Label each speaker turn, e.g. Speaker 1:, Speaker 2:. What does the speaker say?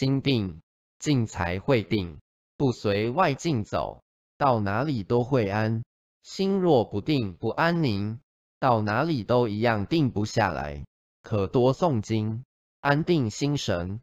Speaker 1: 心定静才会定不随外境走到哪里都会安。心若不定不安宁到哪里都一样定不下来可多诵经安定心神